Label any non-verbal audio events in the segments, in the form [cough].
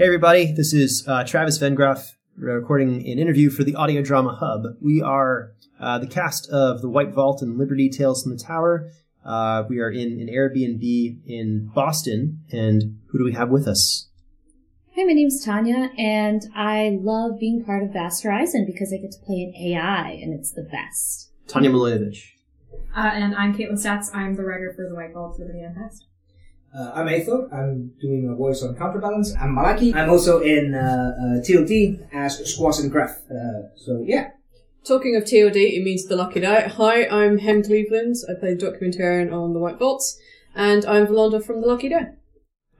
Hey, everybody. This is uh, Travis Vengroff recording an interview for the Audio Drama Hub. We are uh, the cast of The White Vault and Liberty Tales from the Tower. Uh, we are in an Airbnb in Boston. And who do we have with us? Hi, my name's Tanja, and I love being part of Vast Horizon because I get to play an AI, and it's the best. Tanja Milojevic. Uh, and I'm Kaitlin Statz. I'm the writer for The White Vault for the Manifest. Uh, I'm Eyþór. I'm doing a voice on Counterbalance. I'm Malaki. I'm also in uh, uh, TLD as Squash and Graph. Uh, so yeah. Talking of TOD, it means the lucky die. Hi, I'm Hem Cleveland. I play documentarian on The White Vaults, and I'm Valanda from The Lucky Die.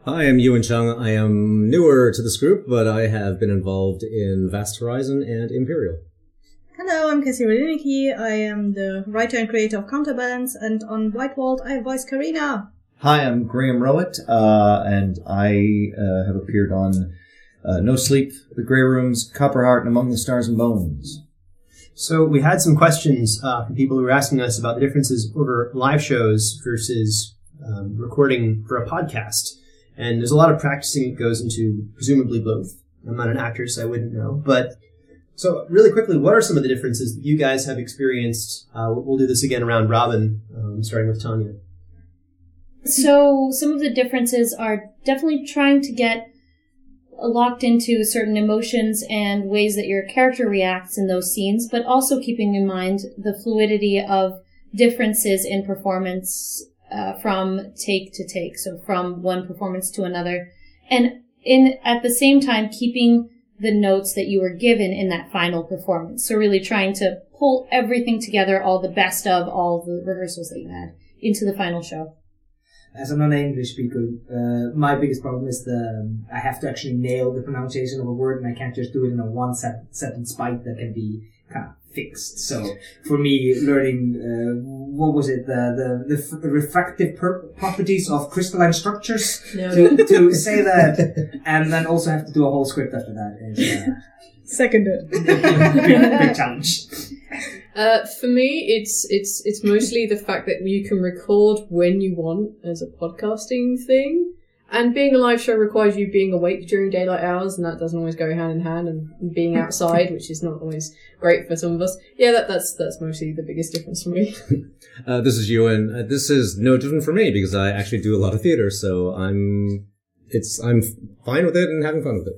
Hi, I'm Ewan Chung. I am newer to this group, but I have been involved in Vast Horizon and Imperial. Hello, I'm Kessi Riliniki. I am the writer and creator of Counterbalance, and on White Vault, I voice Karina. Hi, I'm Graham Rowat, uh, and I uh, have appeared on uh, No Sleep, The Grey Rooms, Copper Heart, and Among the Stars and Bones. So we had some questions uh, from people who were asking us about the differences over live shows versus um, recording for a podcast. And there's a lot of practicing that goes into presumably both. I'm not an actor, so I wouldn't know. But so really quickly, what are some of the differences that you guys have experienced? Uh, we'll do this again around Robin, um, starting with Tanja. So some of the differences are definitely trying to get locked into certain emotions and ways that your character reacts in those scenes, but also keeping in mind the fluidity of differences in performance uh, from take to take, so from one performance to another, and in at the same time keeping the notes that you were given in that final performance. So really trying to pull everything together, all the best of all the rehearsals that you had into the final show as a non-English speaker, uh, my biggest problem is the um, I have to actually nail the pronunciation of a word, and I can't just do it in a one set, sentence bite that can be kind of fixed. So for me, learning uh, what was it the the, the f- refractive per- properties of crystalline structures Yeah. to, to say that, and then also have to do a whole script after that is uh, Seconded. big, [laughs] big, big challenge. Uh, for me, it's it's it's mostly the fact that you can record when you want as a podcasting thing, and being a live show requires you being awake during daylight hours, and that doesn't always go hand in hand. And being outside, which is not always great for some of us. Yeah, that that's that's mostly the biggest difference for me. [laughs] Uh, this is Ewan. Uh, this is no different for me because I actually do a lot of theater, so I'm it's I'm fine with it and having fun with it.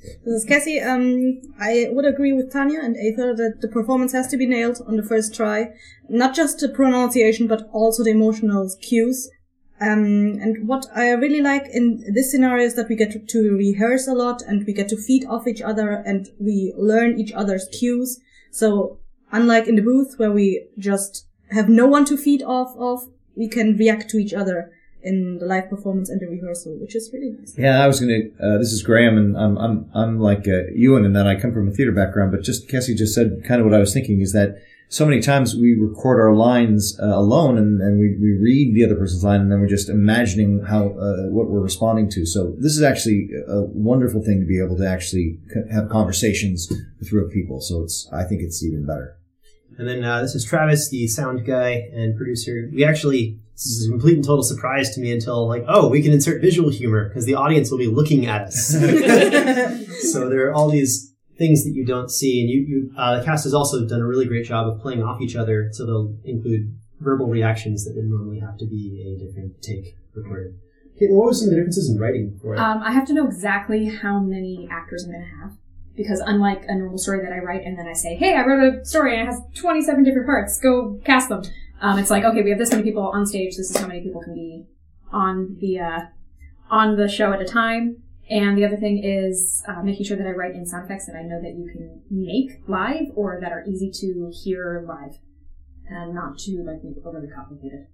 This is Kessi. Um, I would agree with Tanja and Eyþór that the performance has to be nailed on the first try. Not just the pronunciation, but also the emotional cues. Um, and what I really like in this scenario is that we get to, to rehearse a lot and we get to feed off each other and we learn each other's cues. So unlike in the booth where we just have no one to feed off of, we can react to each other in the live performance and the rehearsal, which is really nice. Yeah, I was gonna. Uh, this is Graham, and I'm I'm I'm like uh, Ewan in that I come from a theater background. But just Kessi just said kind of what I was thinking is that so many times we record our lines uh, alone, and, and we, we read the other person's line, and then we're just imagining how uh, what we're responding to. So this is actually a wonderful thing to be able to actually have conversations with real people. So it's I think it's even better. And then uh, this is Travis, the sound guy and producer. We actually, this is a complete and total surprise to me until like, oh, we can insert visual humor because the audience will be looking at us. [laughs] so there are all these things that you don't see, and you, you uh, the cast has also done a really great job of playing off each other. So they'll include verbal reactions that would normally have to be a different take recorded. Kaitlin, what were some of the differences in writing for it? Um, I have to know exactly how many actors I'm going to have. Because unlike a normal story that I write and then I say, hey, I wrote a story and it has 27 different parts, go cast them. Um, it's like, okay, we have this many people on stage, this is how many people can be on the, uh, on the show at a time. And the other thing is uh, making sure that I write in sound effects that I know that you can make live or that are easy to hear live and not to like make overly complicated.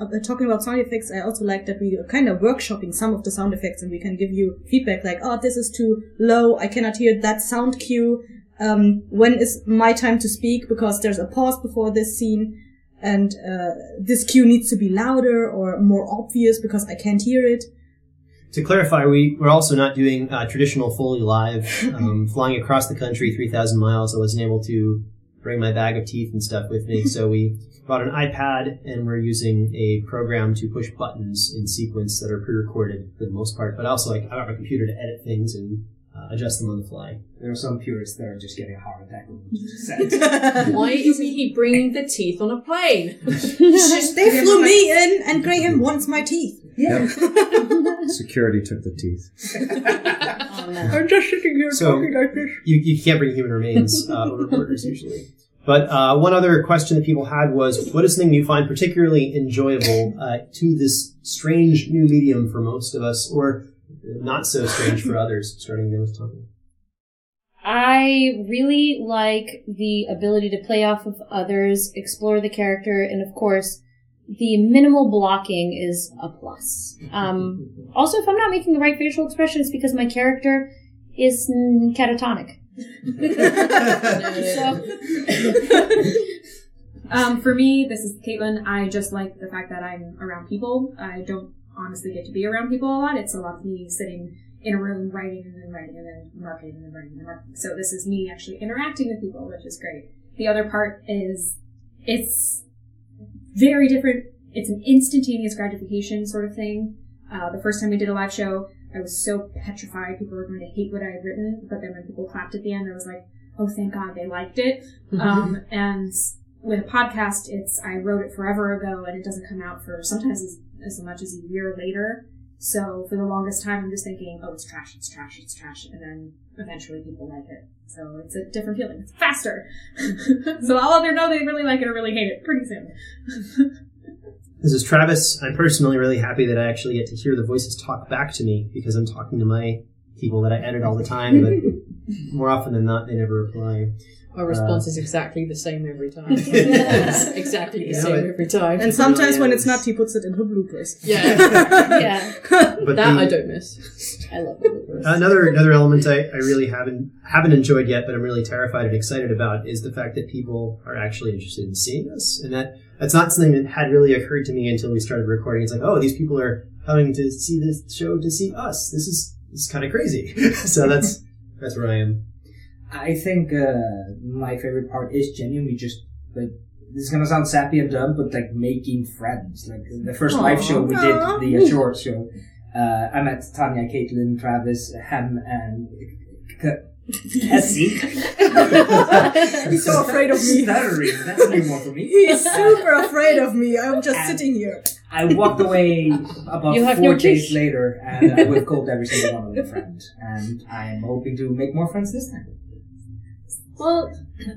Uh, talking about sound effects, I also like that we are kind of workshopping some of the sound effects and we can give you feedback like, oh, this is too low. I cannot hear that sound cue. Um, when is my time to speak? Because there's a pause before this scene and, uh, this cue needs to be louder or more obvious because I can't hear it. To clarify, we, we're also not doing uh, traditional Foley live. [laughs] Um, flying across the country 3,000 miles, I wasn't able to bring my bag of teeth and stuff with me. [laughs] So we bought an iPad and we're using a program to push buttons in sequence that are pre-recorded for the most part. But also, like, I got my computer to edit things and uh, adjust them on the fly. There are some purists that are just getting a heart attack when you said. Why isn't he bringing the teeth on a plane? [laughs] they flew me in, and Graham wants my teeth. Yeah. [laughs] Security took the teeth. No. I'm just sitting here So- talking like this. You, you can't bring human remains uh, [laughs] over borders usually. But uh, one other question that people had was, what is something you find particularly enjoyable uh, to this strange new medium for most of us, or not so strange for others? Starting again with Tanja. I really like the ability to play off of others, explore the character, and of course, the minimal blocking is a plus. Um, also, if I'm not making the right facial expression, it's because my character is mm, catatonic. [laughs] so, Um, for me, this is Kaitlin. I just like the fact that I'm around people. I don't honestly get to be around people a lot. It's a lot of me sitting in a room writing and then writing and then marking and then writing and then marking. So this is me actually interacting with people, which is great. The other part is it's very different. It's an instantaneous gratification sort of thing. Uh, the first time we did a live show, I was so petrified people were going to hate what I had written, but then when people clapped at the end, I was like, oh, thank God they liked it. Um, and with a podcast, it's I wrote it forever ago, and it doesn't come out for sometimes as, as much as a year later. So for the longest time, I'm just thinking, oh, it's trash, it's trash, it's trash, and then eventually people like it. So it's a different feeling. It's faster. [laughs] so I'll either know they really like it or really hate it pretty soon. [laughs] This is Travis. I'm personally really happy that I actually get to hear the voices talk back to me because I'm talking to my people that I edit all the time, but [laughs] more often than not, they never reply. Our uh, response is exactly the same every time. [laughs] Yes. exactly the You know same it. every time. And sometimes really when is. it's not, he puts it in her bloopers. yeah, [laughs] yeah, But that the- I don't miss. I love it. Another another element I, I really haven't haven't enjoyed yet, but I'm really terrified and excited about is the fact that people are actually interested in seeing us, and that that's not something that had really occurred to me until we started recording. It's like, oh, these people are coming to see this show to see us. This is this is kind of crazy. [laughs] so that's that's where I am. I think uh, my favorite part is genuinely just like this is gonna sound sappy and dumb, but like making friends. Like the first live show we did, Aw. the uh, short show. Uh, I met Tanja, Kaitlin, Travis, Hem, and K- Kessi. [laughs] [laughs] He's so afraid of me. Stuttering. That's a new one for me. He's super afraid of me. I'm just sitting here. I walked away about You have four no days later, and I would have called every single one of them friends. And I am hoping to make more friends this time. Well,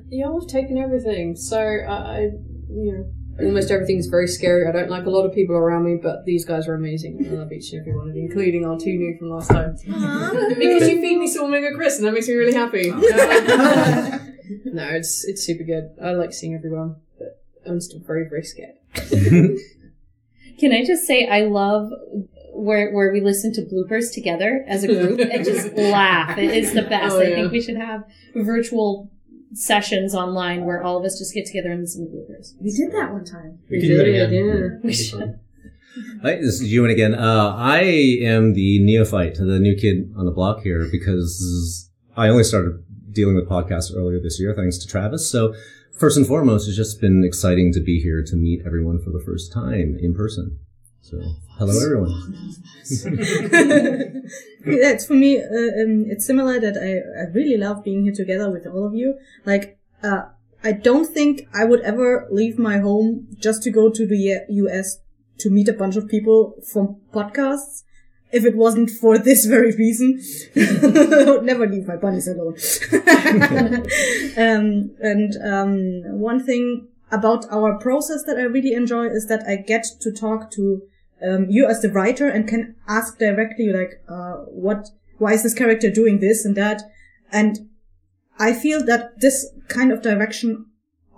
y'all have taken everything, so I, I you know, almost everything's very scary. I don't like a lot of people around me, but these guys are amazing. I love each and every one of you, including our two new from last time. because you feed me so Omega Chris, and that makes me really happy. [laughs] [laughs] no, it's it's super good. I like seeing everyone, but I'm still very very scared. [laughs] Can I just say I love where where we listen to bloopers together as a group and [laughs] just laugh. It is the best. Oh, I think we should have virtual sessions online where all of us just get together and listen to bloopers. We did that one time. We can do it again. Yeah. That'd be fun. Hi, this is Ewan again. Uh, I am the neophyte, the new kid on the block here, because I only started dealing with podcasts earlier this year, thanks to Travis. So, first and foremost, it's just been exciting to be here to meet everyone for the first time in person. So, hello, everyone. [laughs] yeah, it's for me. Uh, um, it's similar that I, I really love being here together with all of you. Like, uh, I don't think I would ever leave my home just to go to the US to meet a bunch of people from podcasts. If it wasn't for [laughs] this very reason, [laughs] I would never leave my bunnies alone. um, and um, one thing about our process that I really enjoy is that I get to talk to um, you as the writer and can ask directly like, uh, what, why is this character doing this and that? And I feel that this kind of direction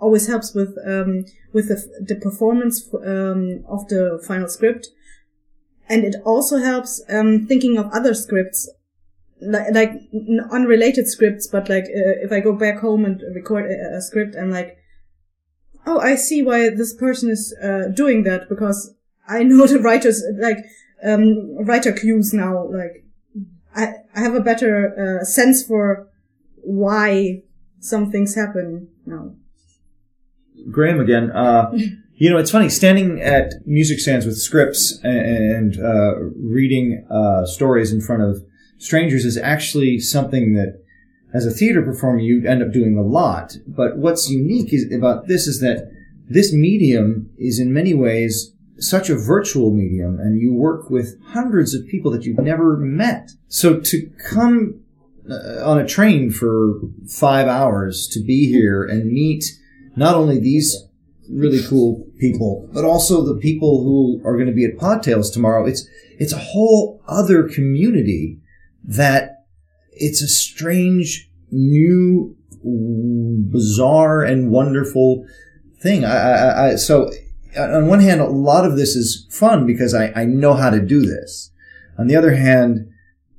always helps with, um, with the, the performance, um, of the final script. And it also helps, um, thinking of other scripts, like, like unrelated scripts, but like, uh, if I go back home and record a, a script, I'm like, oh, I see why this person is, uh, doing that because I know the writers like um writer cues now. Like I I have a better uh, sense for why some things happen now. Graham again. Uh, [laughs] you know, it's funny standing at music stands with scripts and, and uh, reading uh, stories in front of strangers is actually something that, as a theater performer, you end up doing a lot. But what's unique is, about this is that this medium is in many ways such a virtual medium, and you work with hundreds of people that you've never met. So to come uh, on a train for five hours to be here and meet not only these really cool people, but also the people who are going to be at PodTales tomorrow. It's it's a whole other community that it's a strange, new, bizarre, and wonderful thing. I, I, I so on one hand, a lot of this is fun because I, I know how to do this. On the other hand,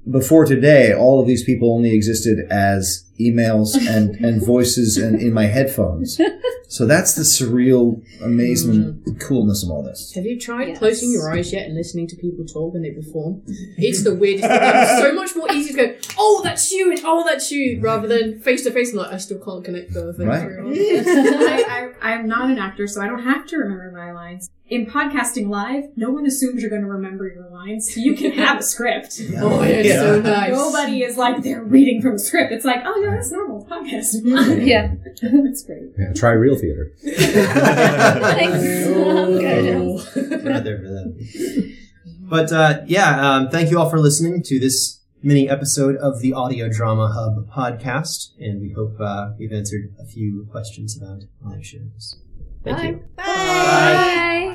before today, all of these people only existed as emails and, [laughs] and voices and in my headphones. So that's the surreal amazement, mm. coolness of all this. Have you tried Yes. closing your eyes yet and listening to people talk when they perform? [laughs] It's the weirdest thing. It's so much more easy to go, oh, that's you, and oh, that's you, rather than face to face. I'm like, I still can't connect the things. Right. [laughs] I, I, I'm not an actor, so I don't have to remember my lines. In podcasting live, no one assumes you're going to remember your lines. You can have a script. Oh, yeah, it's so nice. Nobody is like they're reading from a script. It's like, oh yeah, that's normal. Podcast. [laughs] yeah. that's great. Yeah, try real theater. [laughs] Thanks. Good. We're not there for that. But uh, yeah, um, thank you all for listening to this mini episode of the Audio Drama Hub podcast, and we hope uh, we've answered a few questions about live shows. Thank you. Bye.